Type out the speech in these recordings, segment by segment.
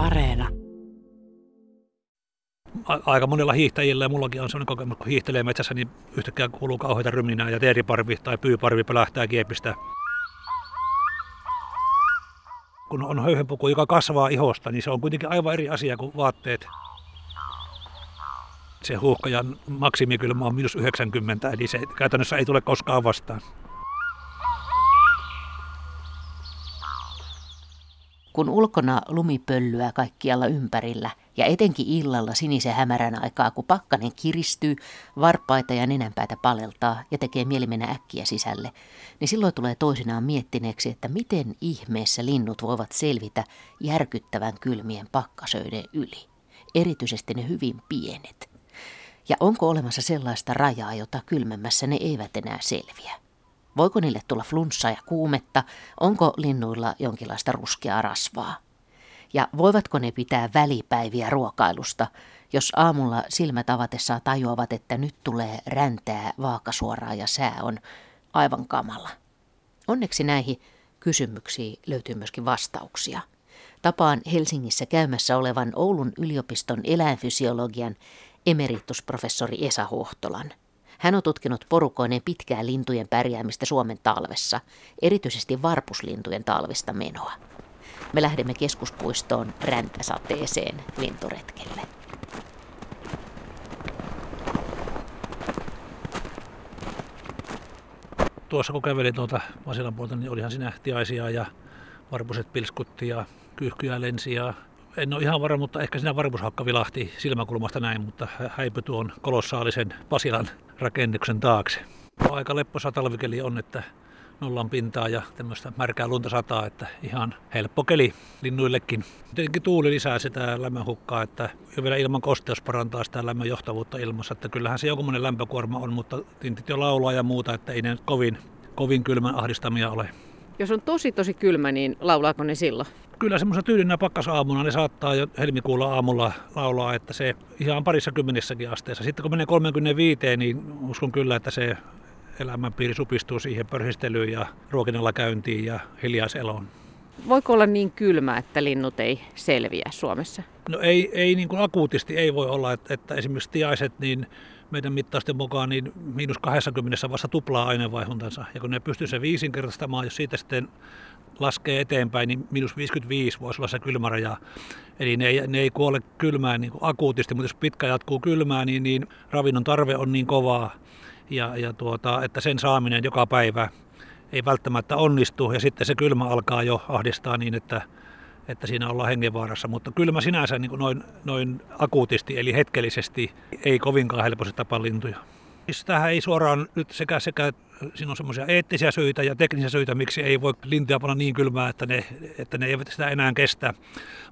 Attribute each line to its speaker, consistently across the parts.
Speaker 1: Areena.
Speaker 2: Aika monella hiihtäjillä ja mullakin on sellainen kokemus, kun hiihtelee metsässä, niin yhtäkkiä kuuluu kauheita ryminää ja teeriparvi tai pyyparvi pelähtää kiepistä. Kun on höyhenpuku, joka kasvaa ihosta, niin se on kuitenkin aivan eri asia kuin vaatteet. Se huuhkajan maksimikylmä on minus 90, eli se käytännössä ei tule koskaan vastaan.
Speaker 3: Kun ulkona lumi pöllyää kaikkialla ympärillä ja etenkin illalla sinisen hämärän aikaa, kun pakkanen kiristyy, varpaita ja nenänpäätä paleltaa ja tekee mieli mennä äkkiä sisälle, niin silloin tulee toisinaan miettineeksi, että miten ihmeessä linnut voivat selvitä järkyttävän kylmien pakkasöiden yli. Erityisesti ne hyvin pienet. Ja onko olemassa sellaista rajaa, jota kylmemmässä ne eivät enää selviä? Voiko niille tulla flunssaa ja kuumetta? Onko linnuilla jonkinlaista ruskeaa rasvaa? Ja voivatko ne pitää välipäiviä ruokailusta, jos aamulla silmät avatessaan tajuavat, että nyt tulee räntää vaakasuoraa ja sää on aivan kamala? Onneksi näihin kysymyksiin löytyy myöskin vastauksia. Tapaan Helsingissä käymässä olevan Oulun yliopiston eläinfysiologian emeritusprofessori Esa Huhtolan. Hän on tutkinut porukoineen pitkää lintujen pärjäämistä Suomen talvessa, erityisesti varpuslintujen talvista menoa. Me lähdemme keskuspuistoon räntäsateeseen linturetkelle.
Speaker 2: Tuossa kun kävelin tuolta Vasilan puolta, niin olihan siinä tiaisia ja varpuset pilskutti ja kyyhkyjä lensi ja en ole ihan varma, mutta ehkä siinä varpushakka vilahti silmäkulmasta näin, mutta häipy tuon kolossaalisen Pasilan rakennuksen taakse. Aika lepposa talvikeli on, että nollan pintaa ja tämmöistä märkää lunta sataa, että ihan helppo keli linnuillekin. Tietenkin tuuli lisää sitä lämmönhukkaa, että jo vielä ilman kosteus parantaa sitä lämmön johtavuutta ilmassa, että kyllähän se jonkunmoinen lämpökuorma on, mutta tintit jo laulaa ja muuta, että ei ne kovin, kovin kylmän ahdistamia ole.
Speaker 4: Jos on tosi tosi kylmä, niin laulaako ne silloin?
Speaker 2: Kyllä semmoisena tyylinä pakkasaamuna ne saattaa jo helmikuulla aamulla laulaa, että se ihan parissa kymmenissäkin asteessa. Sitten kun menee 35, niin uskon kyllä, että se elämänpiiri supistuu siihen pörhistelyyn ja ruokinnalla käyntiin ja hiljaiseloon.
Speaker 4: Voiko olla niin kylmä, että linnut ei selviä Suomessa?
Speaker 2: No ei, ei niin kuin akuutisti ei voi olla, että, että esimerkiksi tiaiset, niin meidän mittausten mukaan niin miinus 20 vasta tuplaa aineenvaihuntansa. Ja kun ne pystyy se viisinkertaistamaan, jos siitä sitten laskee eteenpäin, niin miinus 55 voisi olla se kylmäraja. Eli ne ei, ne ei kuole kylmään niin kuin akuutisti, mutta jos pitkä jatkuu kylmään, niin, niin ravinnon tarve on niin kovaa, ja, ja tuota, että sen saaminen joka päivä ei välttämättä onnistu. Ja sitten se kylmä alkaa jo ahdistaa niin, että, että siinä ollaan hengenvaarassa. Mutta kylmä sinänsä niin kuin noin, noin akuutisti, eli hetkellisesti, ei kovinkaan helposti tapa lintuja. Siis tähän ei suoraan nyt sekä, sekä siinä on semmoisia eettisiä syitä ja teknisiä syitä, miksi ei voi lintuja panna niin kylmää, että ne, että ne eivät sitä enää kestä.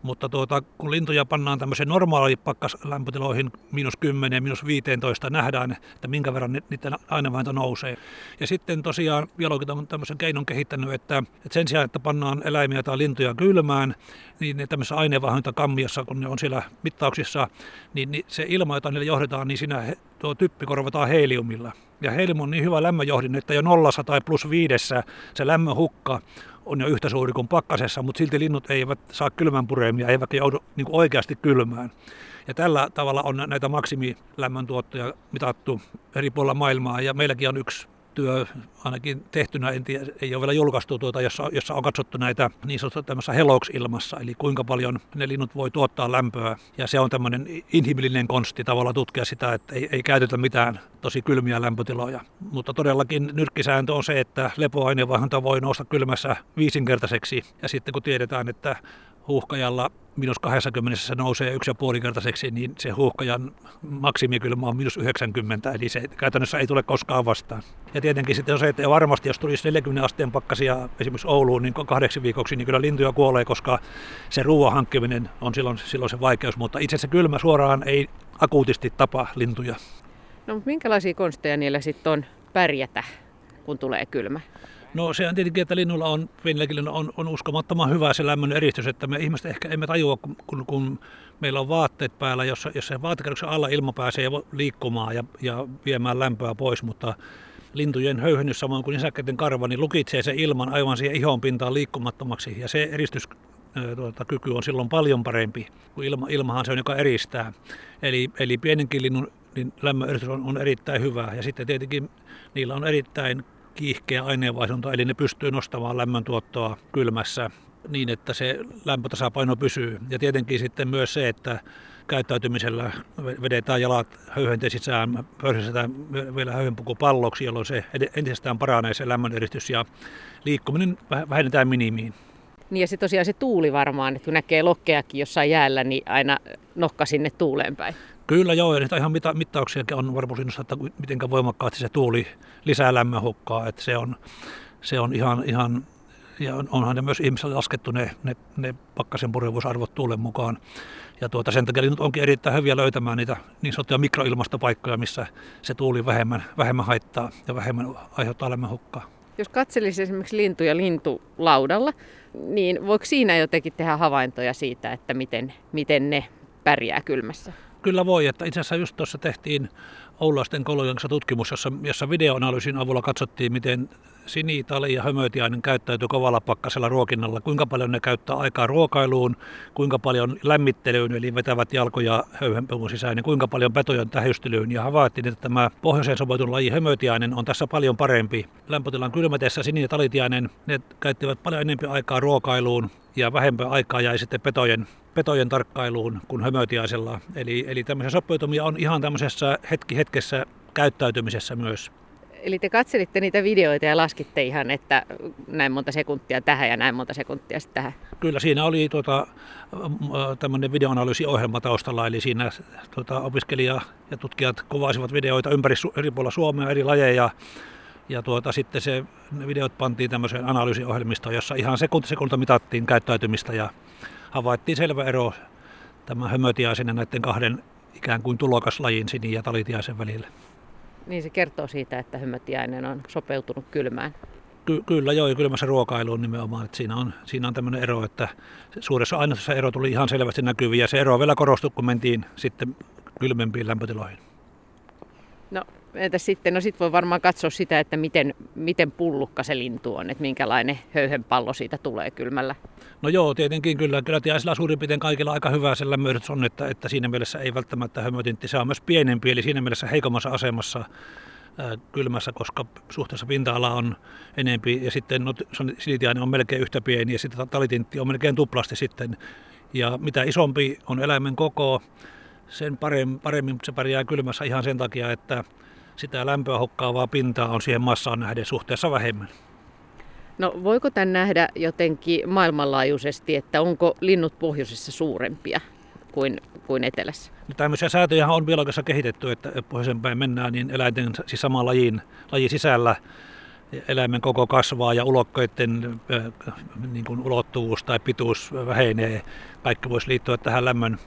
Speaker 2: Mutta tuota, kun lintuja pannaan tämmöiseen normaali pakkaslämpötiloihin, minus 10, minus 15, nähdään, että minkä verran niiden ainevainto nousee. Ja sitten tosiaan biologit on tämmöisen keinon kehittänyt, että, että sen sijaan, että pannaan eläimiä tai lintuja kylmään, niin ne tämmöisessä aineenvaihduntakammiassa, kun ne on siellä mittauksissa, niin, niin se ilma, jota niille johdetaan, niin siinä tuo typpi korvataan heliumilla. Ja helium on niin hyvä lämmönjohdin, että jo nollassa tai plus viidessä se lämmön hukka on jo yhtä suuri kuin pakkasessa, mutta silti linnut eivät saa kylmän pureemia, eivätkä joudu niin oikeasti kylmään. Ja tällä tavalla on näitä maksimilämmön tuottoja mitattu eri puolilla maailmaa, ja meilläkin on yksi työ ainakin tehtynä, en tiedä, ei ole vielä julkaistu, tuota, jossa, jossa on katsottu näitä niin sanotusti tämmöisessä hellox-ilmassa, eli kuinka paljon ne linnut voi tuottaa lämpöä. Ja se on tämmöinen inhimillinen konsti tavalla tutkia sitä, että ei, ei käytetä mitään tosi kylmiä lämpötiloja. Mutta todellakin nyrkkisääntö on se, että lepoaineenvaihdunta voi nousta kylmässä viisinkertaiseksi. Ja sitten kun tiedetään, että huuhkajalla minus 20 se nousee yksi ja puolikertaiseksi, niin se huuhkajan maksimikylmä on minus 90, eli se käytännössä ei tule koskaan vastaan. Ja tietenkin sitten on se, että varmasti jos tulisi 40 asteen pakkasia esimerkiksi Ouluun niin kahdeksi viikoksi, niin kyllä lintuja kuolee, koska se ruoan hankkiminen on silloin, silloin se vaikeus, mutta itse se kylmä suoraan ei akuutisti tapa lintuja.
Speaker 4: No mutta minkälaisia konsteja niillä sitten on pärjätä, kun tulee kylmä?
Speaker 2: No se on tietenkin, että linnulla on, pienilläkin on, on uskomattoman hyvä se lämmön eristys, että me ihmiset ehkä emme tajua, kun, kun, meillä on vaatteet päällä, jossa, jos se vaatekerroksen alla ilma pääsee liikkumaan ja, ja viemään lämpöä pois, mutta lintujen höyhennys samoin kuin nisäkkäiden karva, niin lukitsee se ilman aivan siihen ihon pintaan liikkumattomaksi ja se eristys tuota, kyky on silloin paljon parempi, kuin ilma, ilmahan se on, joka eristää. Eli, eli pienenkin linnun niin lämmöneristys on, on erittäin hyvä. Ja sitten tietenkin niillä on erittäin kiihkeä aineenvaihdunta, eli ne pystyy nostamaan lämmöntuottoa kylmässä niin, että se lämpötasapaino pysyy. Ja tietenkin sitten myös se, että käyttäytymisellä vedetään jalat höyhenten sisään, pörsistetään vielä höyhenpukupalloksi, jolloin se entisestään paranee se lämmöneristys ja liikkuminen vähennetään minimiin.
Speaker 4: Niin ja se tosiaan se tuuli varmaan, että kun näkee lokkeakin jossain jäällä, niin aina nokka sinne tuuleen päin.
Speaker 2: Kyllä joo, ja ihan mita- mittauksiakin on varmuus että miten voimakkaasti se tuuli lisää lämmönhukkaa, että se on, se on ihan, ihan ja onhan ne myös ihmisille laskettu ne, ne, ne pakkasen purjevuusarvot tuulen mukaan. Ja tuota, sen takia nyt onkin erittäin hyviä löytämään niitä niin sanottuja mikroilmastopaikkoja, missä se tuuli vähemmän, vähemmän haittaa ja vähemmän aiheuttaa lämmönhukkaa.
Speaker 4: Jos katselisi esimerkiksi lintuja lintulaudalla, niin voiko siinä jotenkin tehdä havaintoja siitä, että miten, miten ne pärjää kylmässä?
Speaker 2: Kyllä voi, että itse asiassa just tuossa tehtiin Oulaisten kollegan tutkimus, jossa, jossa videoanalyysin avulla katsottiin, miten sinitali ja hömötiainen käyttäytyy kovalla pakkasella ruokinnalla, kuinka paljon ne käyttää aikaa ruokailuun, kuinka paljon lämmittelyyn, eli vetävät jalkoja höyhenpuvun sisään, ja kuinka paljon petojen tähystelyyn. Ja havaittiin, että tämä pohjoiseen sovoitun laji hömötiainen on tässä paljon parempi. Lämpötilan kylmätessä sini- ja talitiainen, ne käyttivät paljon enemmän aikaa ruokailuun, ja vähempää aikaa jäi sitten petojen, petojen tarkkailuun kuin hömötiaisella. Eli, eli tämmöisiä sopeutumia on ihan tämmöisessä hetki hetkessä käyttäytymisessä myös.
Speaker 4: Eli te katselitte niitä videoita ja laskitte ihan, että näin monta sekuntia tähän ja näin monta sekuntia sitten tähän?
Speaker 2: Kyllä siinä oli tuota, tämmöinen videoanalyysiohjelma taustalla, eli siinä tuota, opiskelija ja tutkijat kuvasivat videoita ympäri eri puolilla Suomea, eri lajeja, ja tuota, sitten se, ne videot pantiin tämmöiseen analyysiohjelmistoon, jossa ihan sekunti sekunta mitattiin käyttäytymistä ja havaittiin selvä ero tämän hömötiaisen ja näiden kahden ikään kuin tulokaslajin sini- ja talitiaisen välillä.
Speaker 4: Niin se kertoo siitä, että hömötiainen on sopeutunut kylmään.
Speaker 2: Ky- kyllä joo, ja kylmässä ruokailuun nimenomaan. Että siinä on, siinä on tämmöinen ero, että suuressa aineessa ero tuli ihan selvästi näkyviä. Ja se ero vielä korostui, kun mentiin sitten kylmempiin lämpötiloihin.
Speaker 4: No entä sitten? No sitten voi varmaan katsoa sitä, että miten, miten pullukka se lintu on, että minkälainen höyhenpallo siitä tulee kylmällä.
Speaker 2: No joo, tietenkin kyllä. Kyllä tiaisilla suurin piirtein kaikilla aika hyvä se lämmöitys on, että, että siinä mielessä ei välttämättä hömötintti. Se on myös pienempi, eli siinä mielessä heikommassa asemassa ää, kylmässä, koska suhteessa pinta-ala on enempi ja sitten no, silitiainen on melkein yhtä pieni ja sitten talitintti on melkein tuplasti sitten. Ja mitä isompi on eläimen koko, sen paremmin, paremmin se pärjää kylmässä ihan sen takia, että sitä lämpöä hukkaavaa pintaa on siihen massaan nähden suhteessa vähemmän.
Speaker 4: No voiko tämän nähdä jotenkin maailmanlaajuisesti, että onko linnut pohjoisessa suurempia kuin, kuin etelässä?
Speaker 2: No, tämmöisiä säätöjä on biologiassa kehitetty, että pohjoisen päin mennään niin eläinten siis saman lajin, lajin sisällä eläimen koko kasvaa ja ulokkoiden niin kuin ulottuvuus tai pituus vähenee. Kaikki voisi liittyä tähän lämmön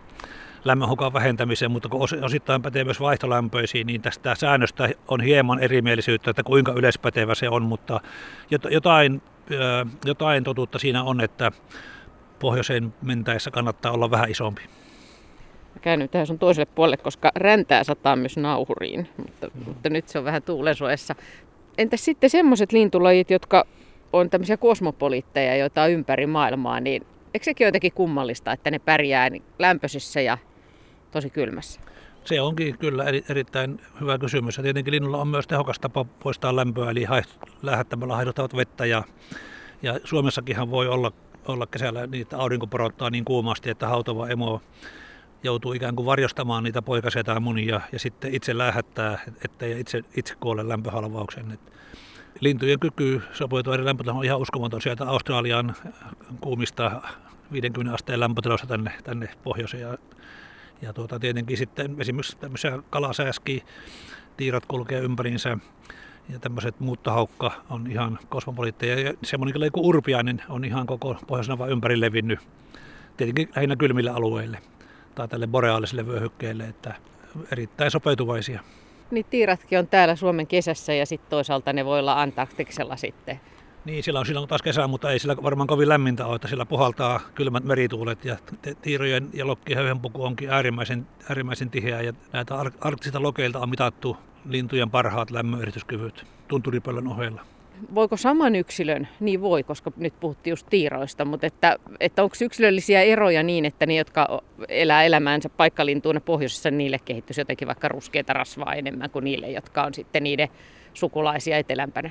Speaker 2: lämmönhukan vähentämiseen, mutta kun osittain pätee myös vaihtolämpöisiin, niin tästä säännöstä on hieman erimielisyyttä, että kuinka yleispätevä se on, mutta jotain, jotain totuutta siinä on, että pohjoiseen mentäessä kannattaa olla vähän isompi.
Speaker 4: Käyn tähän sun toiselle puolelle, koska räntää sataa myös nauhuriin, mutta, mutta nyt se on vähän tuulensuojassa. Entäs sitten semmoiset lintulajit, jotka on tämmöisiä kosmopoliitteja, joita on ympäri maailmaa, niin eikö sekin jotenkin kummallista, että ne pärjää lämpöisissä ja tosi kylmässä?
Speaker 2: Se onkin kyllä eri, erittäin hyvä kysymys. Ja tietenkin linnulla on myös tehokas tapa poistaa lämpöä, eli lähettämällä haihduttavat vettä. Ja, ja Suomessakinhan voi olla, olla kesällä että aurinko porottaa niin kuumasti, että hautava emo joutuu ikään kuin varjostamaan niitä poikasia tai munia ja sitten itse lähettää, ettei itse, itse kuole lämpöhalvauksen. Et lintujen kyky sopeutua eri lämpötilaan on ihan uskomaton sieltä Australian kuumista 50 asteen lämpötiloista tänne, tänne pohjoiseen. Ja tuota, tietenkin sitten esimerkiksi tämmöisiä kalasääski, tiirat kulkee ympäriinsä ja tämmöiset muuttohaukka on ihan kosmopoliitteja. Ja semmoinen kuin urpiainen on ihan koko pohjoisena vaan ympäri levinnyt, tietenkin lähinnä kylmille alueille tai tälle boreaaliselle vyöhykkeelle, että erittäin sopeutuvaisia.
Speaker 4: Niin tiiratkin on täällä Suomen kesässä ja sitten toisaalta ne voi olla Antarktiksella sitten.
Speaker 2: Niin, sillä on silloin taas kesä, mutta ei sillä varmaan kovin lämmintä ole, että sillä puhaltaa kylmät merituulet ja tiirojen ja lokkihöyhen puku onkin äärimmäisen, äärimmäisen tiheä ja näitä arktisista lokeilta on mitattu lintujen parhaat lämmönerityskyvyt tunturipöllön ohella.
Speaker 4: voiko saman yksilön, niin voi, koska nyt puhuttiin just tiiroista, mutta että, että onko yksilöllisiä eroja niin, että ne, jotka elää elämäänsä paikkalintuuna pohjoisessa, niille kehittyisi jotenkin vaikka ruskeita rasvaa enemmän kuin niille, jotka on sitten niiden sukulaisia etelämpänä?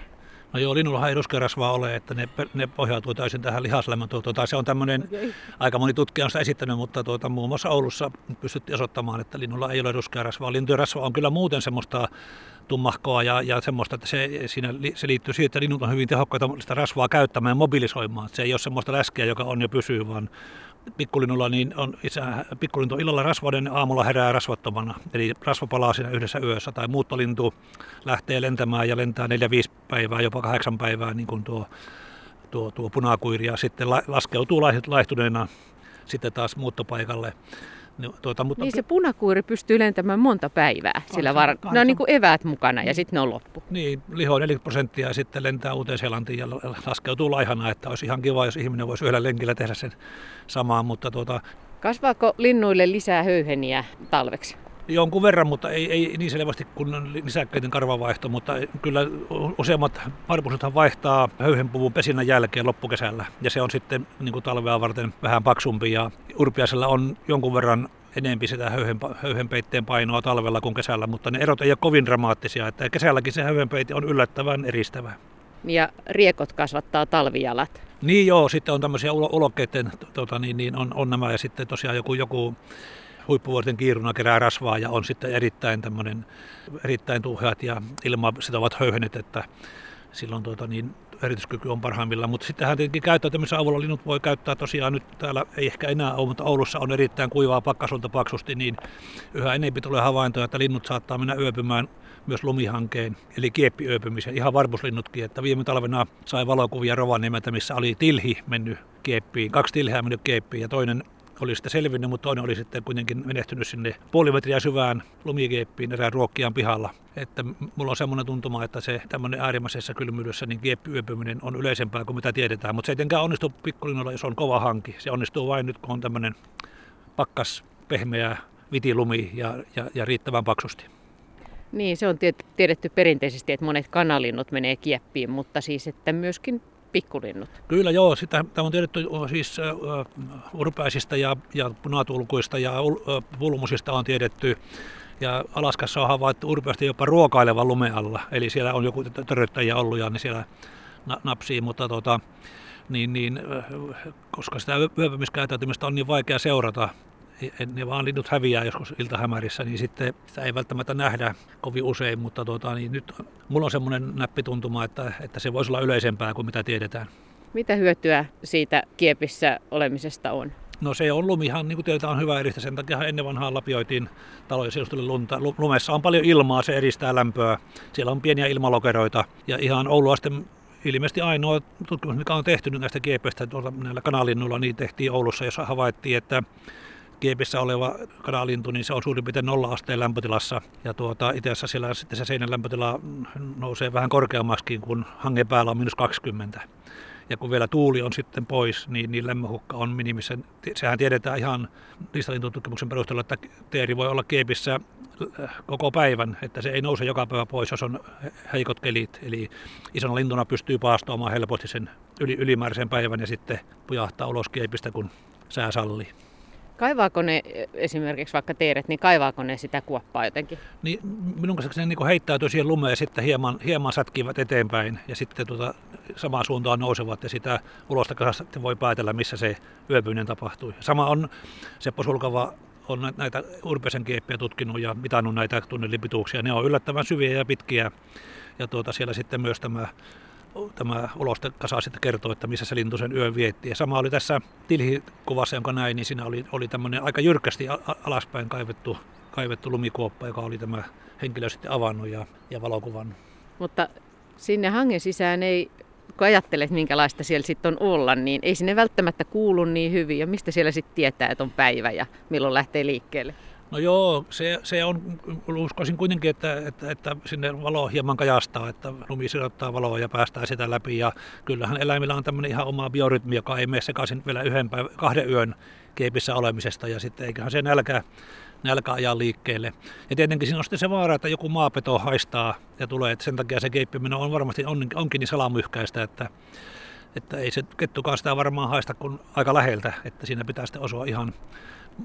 Speaker 2: No joo, linnulla ei ruskerasvaa ole, että ne, ne pohjautuu täysin tähän lihaslämmöntuotantoon. Tai se on tämmöinen, okay. aika moni tutkija on sitä esittänyt, mutta tuota, muun muassa Oulussa pystyttiin osoittamaan, että linnulla ei ole ruskearasvaa. Lintujen rasva on kyllä muuten semmoista tummahkoa ja, ja semmoista, että se, siinä, se liittyy siihen, että linnut on hyvin tehokkaita sitä rasvaa käyttämään ja mobilisoimaan. Se ei ole semmoista läskeä, joka on jo pysyy, vaan pikkulinnulla niin on itse pikkulintu illalla rasvauden ja aamulla herää rasvattomana. Eli rasva palaa siinä yhdessä yössä. Tai muuttolintu lähtee lentämään ja lentää 4-5 päivää, jopa 8 päivää, niin kuin tuo, tuo, tuo punakuiri. Ja sitten laskeutuu laihtuneena sitten taas muuttopaikalle.
Speaker 4: No, tuota, mutta... Niin se punakuuri pystyy lentämään monta päivää sillä var... Ne on niin kuin eväät mukana ja sitten ne on loppu.
Speaker 2: Niin, liho 40 prosenttia ja sitten lentää uuteen seelantiin ja laskeutuu laihana, että olisi ihan kiva, jos ihminen voisi yhdellä lenkillä tehdä sen samaan, mutta tuota...
Speaker 4: Kasvaako linnuille lisää höyheniä talveksi?
Speaker 2: Jonkun verran, mutta ei, ei niin selvästi kuin nisäkkäiden karvavaihto, mutta kyllä useimmat parpusethan vaihtaa höyhenpuvun pesinnän jälkeen loppukesällä. Ja se on sitten niin kuin talvea varten vähän paksumpi ja urpiaisella on jonkun verran enempi sitä höyhen, höyhenpeitteen painoa talvella kuin kesällä, mutta ne erot ei ole kovin dramaattisia, että kesälläkin se höyhenpeite on yllättävän eristävä.
Speaker 4: Ja riekot kasvattaa talvijalat.
Speaker 2: Niin joo, sitten on tämmöisiä ulokkeiden, tota, niin, niin on, on nämä ja sitten tosiaan joku, joku huippuvuorten kiiruna kerää rasvaa ja on sitten erittäin, tämmöinen, erittäin tuheat ja ilma ovat höyhenet, että silloin tuota, niin erityskyky on parhaimmillaan. Mutta sittenhän tietenkin käyttäytymisen avulla linnut voi käyttää tosiaan nyt täällä ei ehkä enää ole, mutta Oulussa on erittäin kuivaa pakkasunta paksusti, niin yhä enemmän tulee havaintoja, että linnut saattaa mennä yöpymään myös lumihankeen, eli kieppiöpymisen, ihan varpuslinnutkin, että viime talvena sai valokuvia Rovaniemeltä, missä oli tilhi mennyt kieppiin, kaksi tilheä mennyt kieppiin ja toinen oli sitten selvinnyt, mutta toinen oli sitten kuitenkin menehtynyt sinne puoli metriä syvään lumikeeppiin erään ruokkiaan pihalla. Että mulla on semmoinen tuntuma, että se tämmöinen äärimmäisessä kylmyydessä niin kieppiyöpyminen on yleisempää kuin mitä tiedetään, mutta se ei tietenkään onnistu pikkulinnolla, jos on kova hanki. Se onnistuu vain nyt, kun on tämmöinen pakkas, pehmeä vitilumi ja, ja, ja riittävän paksusti.
Speaker 4: Niin, se on tiedetty perinteisesti, että monet kanalinnut menee kieppiin, mutta siis että myöskin pikkulinnut?
Speaker 2: Kyllä joo, sitä tämä on tiedetty siis uh, urpeisista ja, ja punatulkuista ja uh, pulmusista on tiedetty. Ja Alaskassa on havaittu urpeasti jopa ruokaileva lume alla, eli siellä on joku töröttäjä ollut ja ne siellä na- napsii, mutta tota, niin, niin, koska sitä yöpymiskäyttäytymistä on niin vaikea seurata, ne vaan linnut häviää joskus iltahämärissä, niin sitten sitä ei välttämättä nähdä kovin usein, mutta tuota, niin nyt mulla on semmoinen näppituntuma, että, että se voisi olla yleisempää kuin mitä tiedetään.
Speaker 4: Mitä hyötyä siitä kiepissä olemisesta on?
Speaker 2: No se on lumihan, niin kuin tiedetään, on hyvä eristä. Sen takia ennen vanhaa lapioitiin taloja, jos tuli lunta. Lumessa on paljon ilmaa, se eristää lämpöä. Siellä on pieniä ilmalokeroita. Ja ihan Oulua sitten ilmeisesti ainoa tutkimus, mikä on tehty näistä kiepeistä tuolla näillä kanalinnuilla, niin tehtiin Oulussa, jossa havaittiin, että kiepissä oleva kanalintu, niin se on suurin piirtein nolla asteen lämpötilassa. Ja tuota, itse asiassa siellä sitten se seinän lämpötila nousee vähän korkeammaksikin, kun hangen päällä on minus 20. Ja kun vielä tuuli on sitten pois, niin, niin lämmöhukka on minimissä. Sehän tiedetään ihan listalintututkimuksen perusteella, että teeri voi olla kiepissä äh, koko päivän, että se ei nouse joka päivä pois, jos on heikot kelit. Eli isona lintuna pystyy paastoamaan helposti sen yli, ylimääräisen päivän ja sitten pujahtaa ulos kiepistä, kun sää sallii.
Speaker 4: Kaivaako ne esimerkiksi vaikka teeret, niin kaivaako ne sitä kuoppaa jotenkin?
Speaker 2: Niin, minun kanssa ne niin heittäytyy siihen lumeen ja sitten hieman, hieman sätkivät eteenpäin ja sitten tuota, samaan suuntaan nousevat ja sitä ulosta kasasta voi päätellä, missä se yöpyminen tapahtui. Sama on Seppo Sulkava on näitä urpeisen kieppiä tutkinut ja mitannut näitä tunnelipituuksia. Ne on yllättävän syviä ja pitkiä. Ja tuota, siellä sitten myös tämä tämä kasa sitten kertoo, että missä se lintu sen yön vietti. Ja sama oli tässä tilhikuvassa, jonka näin, niin siinä oli, oli tämmöinen aika jyrkästi alaspäin kaivettu, kaivettu lumikuoppa, joka oli tämä henkilö sitten avannut ja, ja valokuvannut.
Speaker 4: Mutta sinne hangen sisään ei, kun ajattelet minkälaista siellä sitten on olla, niin ei sinne välttämättä kuulu niin hyvin. Ja mistä siellä sitten tietää, että on päivä ja milloin lähtee liikkeelle?
Speaker 2: No joo, se, se on, uskoisin kuitenkin, että, että, että sinne valo hieman kajastaa, että lumi sidottaa valoa ja päästää sitä läpi. Ja kyllähän eläimillä on tämmöinen ihan oma biorytmi, joka ei mene sekaisin vielä yhden päivän, kahden yön kiepissä olemisesta ja sitten eiköhän se nälkä, nälkä ajaa liikkeelle. Ja tietenkin siinä on sitten se vaara, että joku maapeto haistaa ja tulee, että sen takia se keippiminen on varmasti on, onkin niin salamyhkäistä, että, että ei se kettukaan sitä varmaan haista kuin aika läheltä, että siinä pitää sitten osua ihan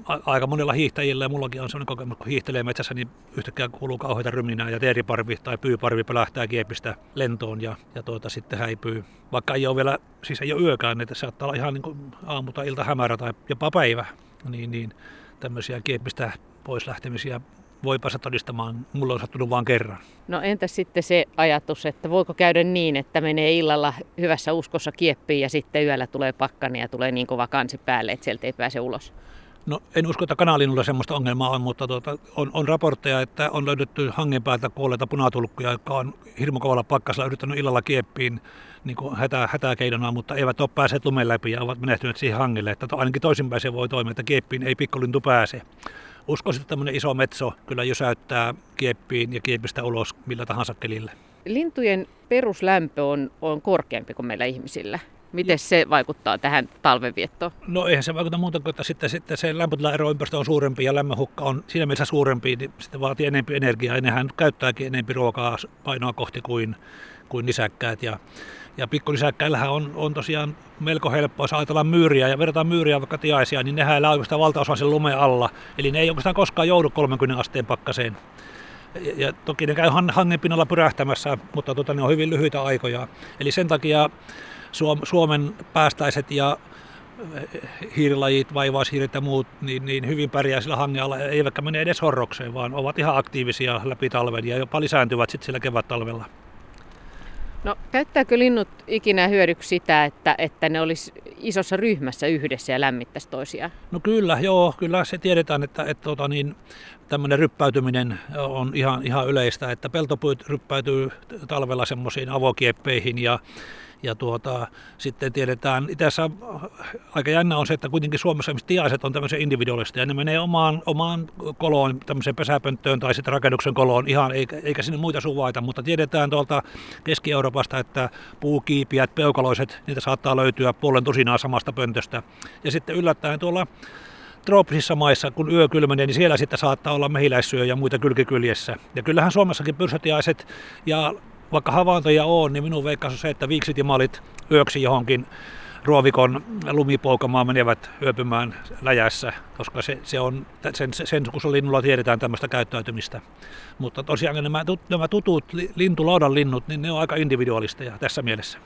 Speaker 2: aika monilla hiihtäjillä ja mullakin on sellainen kokemus, kun hiihtelee metsässä, niin yhtäkkiä kuuluu kauheita ryminää ja teeriparvi tai pyyparvi pelähtää kiepistä lentoon ja, ja tuota, sitten häipyy. Vaikka ei ole vielä, siis ei ole yökään, että saattaa olla ihan niin kuin aamu tai ilta hämärä tai jopa päivä, niin, niin tämmöisiä kiepistä pois lähtemisiä voi päästä todistamaan. Mulla on sattunut vain kerran.
Speaker 4: No entä sitten se ajatus, että voiko käydä niin, että menee illalla hyvässä uskossa kieppiin ja sitten yöllä tulee pakkani ja tulee niin kova kansi päälle, että sieltä ei pääse ulos?
Speaker 2: No en usko, että kanalinulla semmoista ongelmaa on, mutta tuota, on, on raportteja, että on löydetty hangen päältä kuolleita punatulkkuja, jotka on hirmu kovalla pakkasella yrittänyt illalla kieppiin niin kuin hätä, hätäkeinona, mutta eivät ole päässeet lumen läpi ja ovat menehtyneet siihen hangelle. Että ainakin toisinpäin se voi toimia, että kieppiin ei pikkulintu pääse. Uskoisin, että tämmöinen iso metso kyllä jysäyttää kieppiin ja kiepistä ulos millä tahansa kelillä.
Speaker 4: Lintujen peruslämpö on, on korkeampi kuin meillä ihmisillä. Miten se vaikuttaa tähän talvenviettoon?
Speaker 2: No eihän se vaikuta muuta kuin, että sitten, sitten se lämpötilaero ympäristö on suurempi ja lämmönhukka on siinä mielessä suurempi, niin sitten vaatii enemmän energiaa. Ja nehän käyttääkin enemmän ruokaa painoa kohti kuin, kuin nisäkkäät. Ja, ja pikkunisäkkäillähän on, on tosiaan melko helppoa, jos ajatellaan myyriä ja verrataan myyriä vaikka tiaisia, niin nehän elää oikeastaan valtaosa sen lumen alla. Eli ne ei oikeastaan koskaan joudu 30 asteen pakkaseen. Ja, ja toki ne käy hangen pinnalla pyrähtämässä, mutta tota, ne on hyvin lyhyitä aikoja. Eli sen takia Suomen päästäiset ja eh, hiirilajit, vaivaishiiret ja muut, niin, niin hyvin pärjää sillä hangella, eivätkä mene edes horrokseen, vaan ovat ihan aktiivisia läpi talven ja jopa lisääntyvät sitten sillä kevät-talvella.
Speaker 4: No käyttääkö linnut ikinä hyödyksi sitä, että, että ne olisi isossa ryhmässä yhdessä ja lämmittäisi toisiaan?
Speaker 2: No kyllä, joo, kyllä se tiedetään, että, että tota, niin, tämmöinen ryppäytyminen on ihan, ihan yleistä, että peltopuut ryppäytyy talvella semmoisiin avokieppeihin ja ja tuota, sitten tiedetään, itässä aika jännä on se, että kuitenkin Suomessa tiaiset on tämmöisiä individualista ja ne menee omaan, omaan koloon, tämmöiseen pesäpönttöön tai sitten rakennuksen koloon ihan, eikä, eikä sinne muita suvaita, mutta tiedetään tuolta Keski-Euroopasta, että puukiipiät, peukaloiset, niitä saattaa löytyä puolen tusinaa samasta pöntöstä. Ja sitten yllättäen tuolla trooppisissa maissa, kun yö kylmenee, niin siellä sitten saattaa olla mehiläissyö ja muita kylkikyljessä. Ja kyllähän Suomessakin pyrsätiaiset ja vaikka havaintoja on, niin minun veikkaus on se, että viiksitimalit yöksi johonkin ruovikon lumipoukamaan menevät yöpymään läjässä, koska se, se on, sen, sen kun linnulla tiedetään tämmöistä käyttäytymistä. Mutta tosiaan nämä, nämä tutut lintulaudan linnut, niin ne on aika individualisteja tässä mielessä.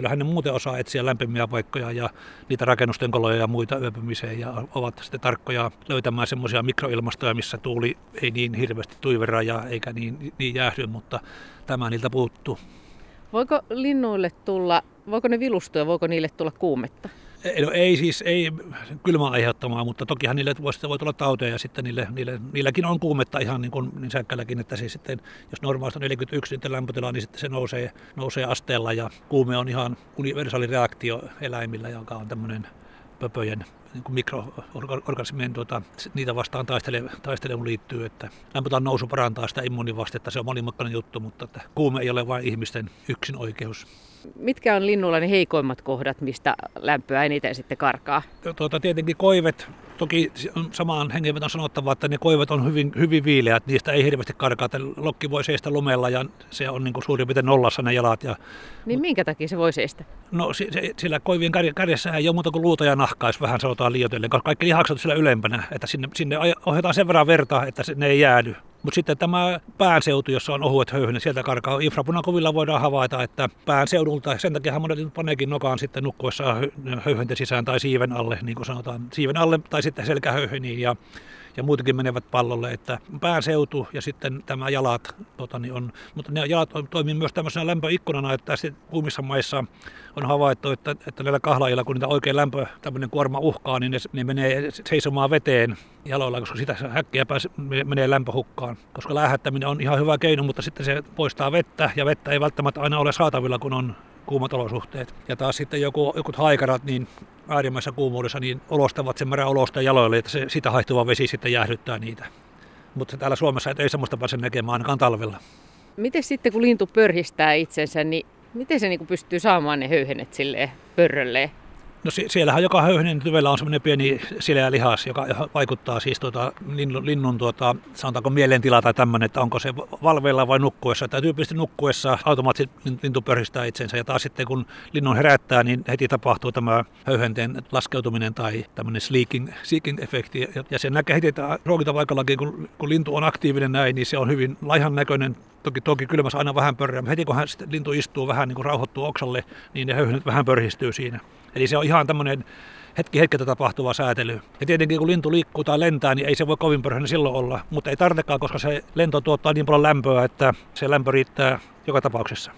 Speaker 2: Kyllähän ne muuten osaa etsiä lämpimiä paikkoja ja niitä rakennusten koloja ja muita yöpymiseen ja ovat sitten tarkkoja löytämään semmoisia mikroilmastoja, missä tuuli ei niin hirveästi tuiverra ja eikä niin, niin jäähdy, mutta tämä niiltä puuttuu.
Speaker 4: Voiko linnuille tulla, voiko ne vilustua, voiko niille tulla kuumetta?
Speaker 2: No ei siis, ei kylmä aiheuttamaa, mutta tokihan niille voi, voi tulla tauteja ja sitten niille, niille, niilläkin on kuumetta ihan niin kuin niin säkkälläkin, että siis sitten, jos normaalisti on 41 niin lämpötila, niin sitten se nousee, nousee asteella ja kuume on ihan universaali reaktio eläimillä, joka on tämmöinen pöpöjen niin kuin mikroorganismien tuota, niitä vastaan taistele, liittyy, että lämpötilan nousu parantaa sitä immuunivastetta, se on monimutkainen juttu, mutta että kuume ei ole vain ihmisten yksin oikeus.
Speaker 4: Mitkä on linnulla ne heikoimmat kohdat, mistä lämpöä eniten sitten karkaa?
Speaker 2: Tuota, tietenkin koivet. Toki samaan hengenvetoon on sanottava, että ne koivet on hyvin, hyvin viileät, niistä ei hirveästi karkaa. Lokki voi seistä lumella ja se on niin kuin suurin piirtein nollassa ne jalat. Ja,
Speaker 4: niin minkä takia se voi seistä?
Speaker 2: No se, se, sillä koivien kärjessä ei ole muuta kuin luuta ja nahkaa, jos vähän sanotaan liioitellen, koska kaikki lihakset on siellä ylempänä, että sinne, sinne ohjataan sen verran verta, että ne ei jäädy. Mutta sitten tämä päänseutu, jossa on ohuet höyhenet, sieltä karkaa infrapunakuvilla voidaan havaita, että päänseudulta, sen takia monet paneekin nokaan sitten nukkuessa höyhenten sisään tai siiven alle, niin kuin sanotaan, siiven alle tai sitten selkähöyheniin ja ja muutenkin menevät pallolle, että pääseutu ja sitten tämä jalat, tota, niin on, mutta ne jalat toimii myös tämmöisenä lämpöikkunana, että kuumissa maissa on havaittu, että, että näillä kahlaajilla, kun niitä oikein lämpö, tämmöinen kuorma uhkaa, niin ne, ne menee seisomaan veteen jaloilla, koska sitä häkkiä pääs, menee lämpöhukkaan. Koska lähettäminen on ihan hyvä keino, mutta sitten se poistaa vettä, ja vettä ei välttämättä aina ole saatavilla, kun on kuumat olosuhteet. Ja taas sitten joku, jokut haikarat, niin äärimmäisessä kuumuudessa niin olostavat sen märän olosta jaloille, että se, sitä haihtuva vesi sitten jäähdyttää niitä. Mutta täällä Suomessa ei semmoista pääse näkemään ainakaan talvella.
Speaker 4: Miten sitten kun lintu pörhistää itsensä, niin miten se niin pystyy saamaan ne höyhenet sille pörrölleen?
Speaker 2: No siellähän joka höyhenen tyvellä on semmoinen pieni sileä lihas, joka vaikuttaa siis tuota, linnun, linnun tuota, sanotaanko mielentila tai tämmöinen, että onko se valveilla vai nukkuessa. Tai tyypillisesti nukkuessa automaattisesti lintu pörhistää itsensä ja taas sitten kun linnun herättää, niin heti tapahtuu tämä höyhenteen laskeutuminen tai tämmöinen sleeking, sleeking efekti. Ja se näkee heti ruokintavaikallakin, kun, kun lintu on aktiivinen näin, niin se on hyvin laihan näköinen Toki, toki kylmässä aina vähän pörrää, mutta heti kun hän lintu istuu vähän niin kuin rauhoittuu oksalle, niin ne höyhenet vähän pörhistyy siinä. Eli se on ihan tämmöinen hetki hetkeltä tapahtuva säätely. Ja tietenkin kun lintu liikkuu tai lentää, niin ei se voi kovin pörhöinen silloin olla, mutta ei tarvitsekaan, koska se lento tuottaa niin paljon lämpöä, että se lämpö riittää joka tapauksessa.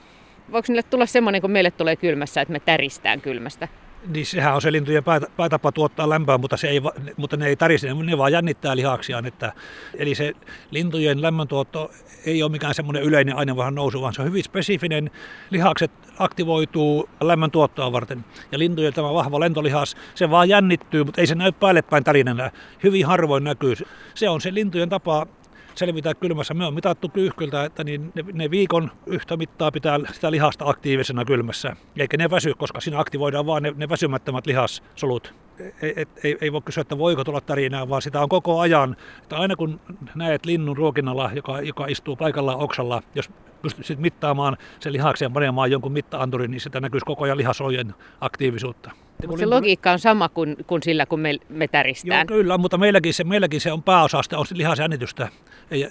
Speaker 4: Voiko niille tulla semmoinen, kun meille tulee kylmässä, että me täristään kylmästä?
Speaker 2: Niin sehän on se lintujen päätapa tuottaa lämpöä, mutta, se ei, mutta ne ei tärise, ne vaan jännittää lihaksiaan. Että, eli se lintujen lämmöntuotto ei ole mikään semmoinen yleinen ainevahan nousu, vaan se on hyvin spesifinen. Lihakset aktivoituu lämmöntuottoa varten. Ja lintujen tämä vahva lentolihas, se vaan jännittyy, mutta ei se näy päälle päin tarinana. Hyvin harvoin näkyy. Se on se lintujen tapa selvitä kylmässä. Me on mitattu kyyhkyltä, että niin ne, ne viikon yhtä mittaa pitää sitä lihasta aktiivisena kylmässä. Eikä ne väsy, koska siinä aktivoidaan vain ne, ne väsymättömät lihassolut. Ei, ei, ei, ei voi kysyä, että voiko tulla tarinaa, vaan sitä on koko ajan. Että aina kun näet linnun ruokinnalla, joka, joka istuu paikallaan oksalla, jos pystyisit mittaamaan sen lihakseen panemaan jonkun mittaanturin, niin sitä näkyisi koko ajan lihasolojen aktiivisuutta.
Speaker 4: Mutta se logiikka on sama kuin, kuin sillä, kun me, me täristään.
Speaker 2: Joo, kyllä, mutta meilläkin se, meilläkin se on pääosaste, on lihasjännitystä.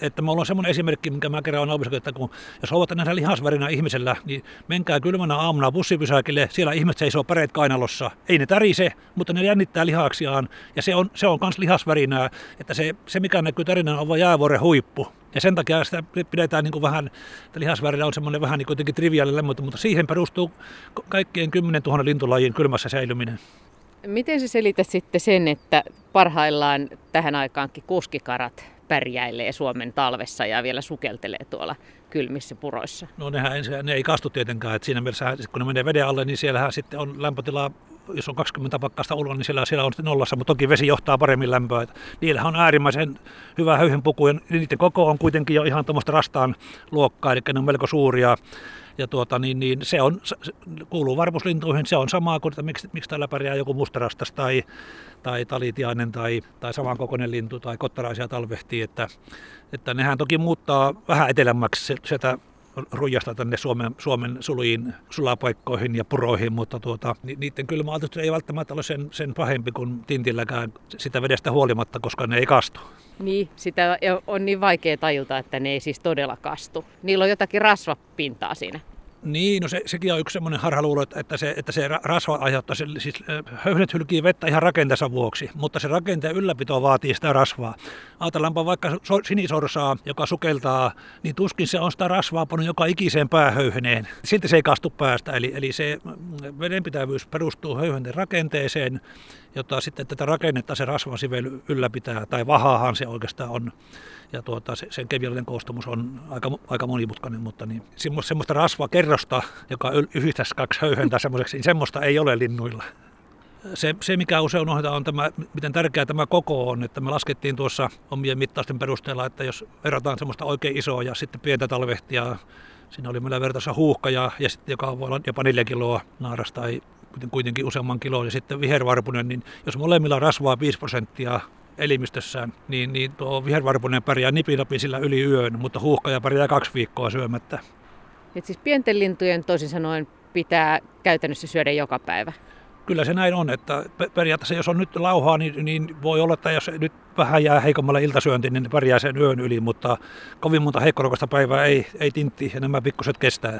Speaker 2: Että me ollaan semmoinen esimerkki, minkä mä kerran olen opiskellut, että kun, jos haluatte nähdä lihasvärinä ihmisellä, niin menkää kylmänä aamuna bussipysäkille, siellä ihmiset seisoo päreet kainalossa. Ei ne tärise, mutta ne jännittää lihaksiaan, ja se on, se on myös lihasvärinää, että se, se mikä näkyy tarinana on vain jäävuoren huippu. Ja sen takia sitä pidetään niin kuin vähän, että lihasvärillä on semmoinen vähän niin kuin triviaali lämmötä, mutta siihen perustuu kaikkien 10 000 lintulajin kylmässä säilyminen.
Speaker 4: Miten se selität sitten sen, että parhaillaan tähän aikaankin kuskikarat pärjäilee Suomen talvessa ja vielä sukeltelee tuolla kylmissä puroissa?
Speaker 2: No nehän, ne ei kastu tietenkään, että siinä mielessä kun ne menee veden alle, niin siellähän sitten on lämpötila jos on 20 pakkasta ulos, niin siellä, siellä on nollassa, mutta toki vesi johtaa paremmin lämpöä. Niillä on äärimmäisen hyvä höyhenpuku ja niiden koko on kuitenkin jo ihan tuommoista rastaan luokkaa, eli ne on melko suuria. Ja tuota, niin, niin se on, se kuuluu varpuslintuihin, se on sama kuin, että miksi, miksi täällä pärjää joku mustarastas tai, tai talitiainen tai, tai samankokoinen lintu tai kottaraisia talvehtii, että, että nehän toki muuttaa vähän etelämmäksi sitä rujasta tänne Suomen, Suomen suluiin, sulapaikkoihin ja puroihin, mutta tuota, niiden kylmäaltistus ei välttämättä ole sen, sen pahempi kuin tintilläkään sitä vedestä huolimatta, koska ne ei kastu.
Speaker 4: Niin, sitä on niin vaikea tajuta, että ne ei siis todella kastu. Niillä on jotakin rasvapintaa siinä.
Speaker 2: Niin, no se, sekin on yksi semmoinen harhaluulo, että se, että se rasva aiheuttaa, se, siis höyhenet hylkii vettä ihan rakenteensa vuoksi, mutta se rakenteen ylläpito vaatii sitä rasvaa. Ajatellaanpa vaikka sinisorsaa, joka sukeltaa, niin tuskin se on sitä rasvaa pannut joka ikiseen päähöyheneen. Silti se ei kastu päästä, eli, eli se vedenpitävyys perustuu höyhenten rakenteeseen, jota sitten tätä rakennetta se rasvasivel ylläpitää, tai vahaahan se oikeastaan on ja tuota, se, sen kemiallinen koostumus on aika, aika monimutkainen, mutta niin, semmoista rasvakerrosta, joka yhdistäisi kaksi höyhentä semmoiseksi, niin semmoista ei ole linnuilla. Se, se, mikä usein unohdetaan, on tämä, miten tärkeää tämä koko on, että me laskettiin tuossa omien mittausten perusteella, että jos verrataan semmoista oikein isoa ja sitten pientä talvehtia, siinä oli meillä vertaissa huuhka ja, ja sitten joka voi olla jopa neljä kiloa naarasta tai kuitenkin useamman kiloa, ja sitten vihervarpunen, niin jos molemmilla rasvaa 5 prosenttia elimistössään, niin, niin tuo vihervarpunen pärjää nipinapin sillä yli yön, mutta huuhkaja pärjää kaksi viikkoa syömättä.
Speaker 4: Et siis pienten lintujen toisin sanoen pitää käytännössä syödä joka päivä?
Speaker 2: Kyllä se näin on, että periaatteessa jos on nyt lauhaa, niin, niin voi olla, että jos nyt vähän jää heikommalle iltasyönti, niin pärjää sen yön yli, mutta kovin monta heikkorokasta päivää ei, ei tintti ja nämä pikkuset kestää,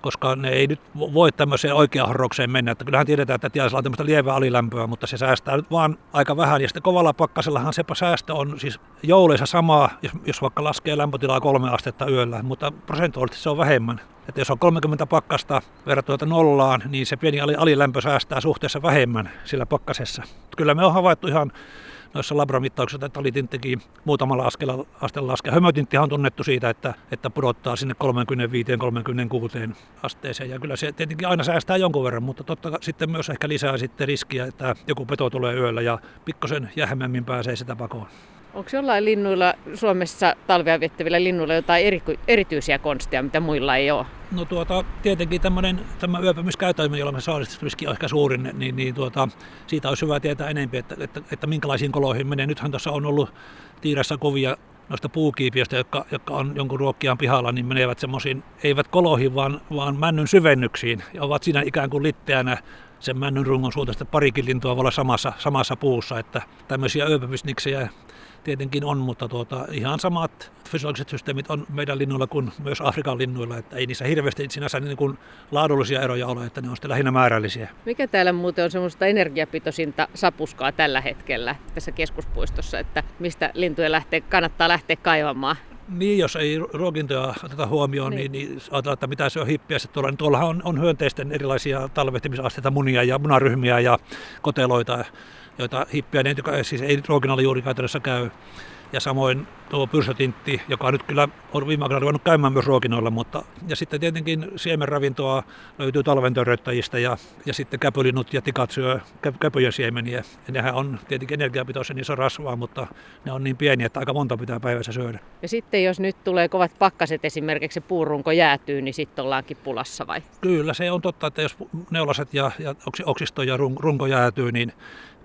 Speaker 2: koska ne ei nyt voi tämmöiseen oikeaan horrokseen mennä. Että kyllähän tiedetään, että tiaisella on tämmöistä lievää alilämpöä, mutta se säästää nyt vaan aika vähän. Ja sitten kovalla pakkasellahan se säästö on siis jouleissa sama, jos, jos vaikka laskee lämpötilaa kolme astetta yöllä, mutta prosentuaalisesti se on vähemmän. Että jos on 30 pakkasta verrattuna nollaan, niin se pieni alilämpö säästää suhteessa vähemmän sillä pakkasessa. Kyllä me on havaittu ihan noissa labramittauksissa, että talitin muutamalla askella, asteella laskea. Hömötinttihan on tunnettu siitä, että, että pudottaa sinne 35-36 asteeseen. Ja kyllä se tietenkin aina säästää jonkun verran, mutta totta sitten myös ehkä lisää sitten riskiä, että joku peto tulee yöllä ja pikkosen jähmemmin pääsee sitä pakoon.
Speaker 4: Onko jollain linnuilla Suomessa talvea viettävillä linnuilla jotain eri, erityisiä konsteja, mitä muilla ei ole?
Speaker 2: No tuota, tietenkin tämmöinen, tämä yöpymiskäytäytymä, jolla me saalistusriski on ehkä suurin, niin, niin tuota, siitä olisi hyvä tietää enemmän, että, että, että minkälaisiin koloihin menee. Nythän tässä on ollut tiirassa kovia noista puukiipiöistä, jotka, jotka on jonkun ruokkian pihalla, niin menevät semmoisiin, eivät koloihin, vaan, vaan männyn syvennyksiin ja ovat siinä ikään kuin litteänä sen männyn rungon suuntaista parikin lintua voi olla samassa, samassa puussa, että tämmöisiä ööpymisniksejä tietenkin on, mutta tuota, ihan samat fysiologiset systeemit on meidän linnuilla kuin myös Afrikan linnuilla, että ei niissä hirveästi sinänsä niin kuin laadullisia eroja ole, että ne on sitten lähinnä määrällisiä.
Speaker 4: Mikä täällä muuten on semmoista energiapitoisinta sapuskaa tällä hetkellä tässä keskuspuistossa, että mistä lintujen lähtee, kannattaa lähteä kaivamaan?
Speaker 2: Niin, jos ei ruokintoja oteta huomioon, niin, niin, niin ajatellaan, että mitä se on hippiä se tuolla. Niin tuollahan on, on hyönteisten erilaisia talvehtimisasteita, munia ja munaryhmiä ja koteloita joita joka siis ei ruokinnalla juuri käytännössä käy. Ja samoin tuo pyrsötintti, joka nyt kyllä on viime aikoina ruvennut käymään myös ruokinnoilla, mutta ja sitten tietenkin siemenravintoa löytyy talventöröttäjistä ja, ja sitten käpylinnut ja tikat syö käpyjen siemeniä. Ja nehän on tietenkin energiapitoisia, niin se on rasvaa, mutta ne on niin pieniä, että aika monta pitää päivässä syödä.
Speaker 4: Ja sitten jos nyt tulee kovat pakkaset esimerkiksi puurunko jäätyy, niin sitten ollaankin pulassa vai?
Speaker 2: Kyllä, se on totta, että jos neulaset ja, ja oksisto ja runko jäätyy, niin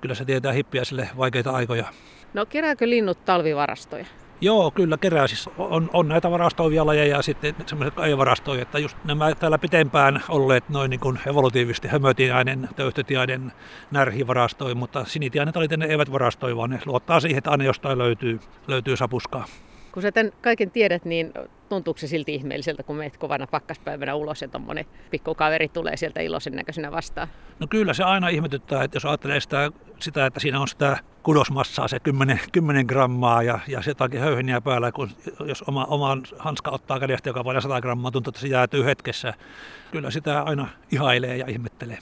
Speaker 2: kyllä se tietää hippiäisille vaikeita aikoja.
Speaker 4: No kerääkö linnut talvivarastoja?
Speaker 2: Joo, kyllä kerää. Siis on, on näitä varastoivia lajeja ja sitten semmoiset ei varastoja, että just nämä täällä pitempään olleet noin niin kuin evolutiivisesti hömötiäinen, töyhtötiäinen, närhi varastoi, mutta sinitiäinen talit ne eivät varastoi, vaan ne luottaa siihen, että aina jostain löytyy, löytyy sapuskaa.
Speaker 4: Kun sä tämän kaiken tiedät, niin tuntuuko se silti ihmeelliseltä, kun meet kovana pakkaspäivänä ulos ja tuommoinen pikkukaveri tulee sieltä iloisen näköisenä vastaan?
Speaker 2: No kyllä se aina ihmetyttää, että jos ajattelee sitä, sitä että siinä on sitä kudosmassaa se 10, 10 grammaa ja, ja jotakin höyheniä päällä, kun jos oma, oman hanska ottaa kädestä joka paljon 100 grammaa, tuntuu, että se jäätyy hetkessä. Kyllä sitä aina ihailee ja ihmettelee.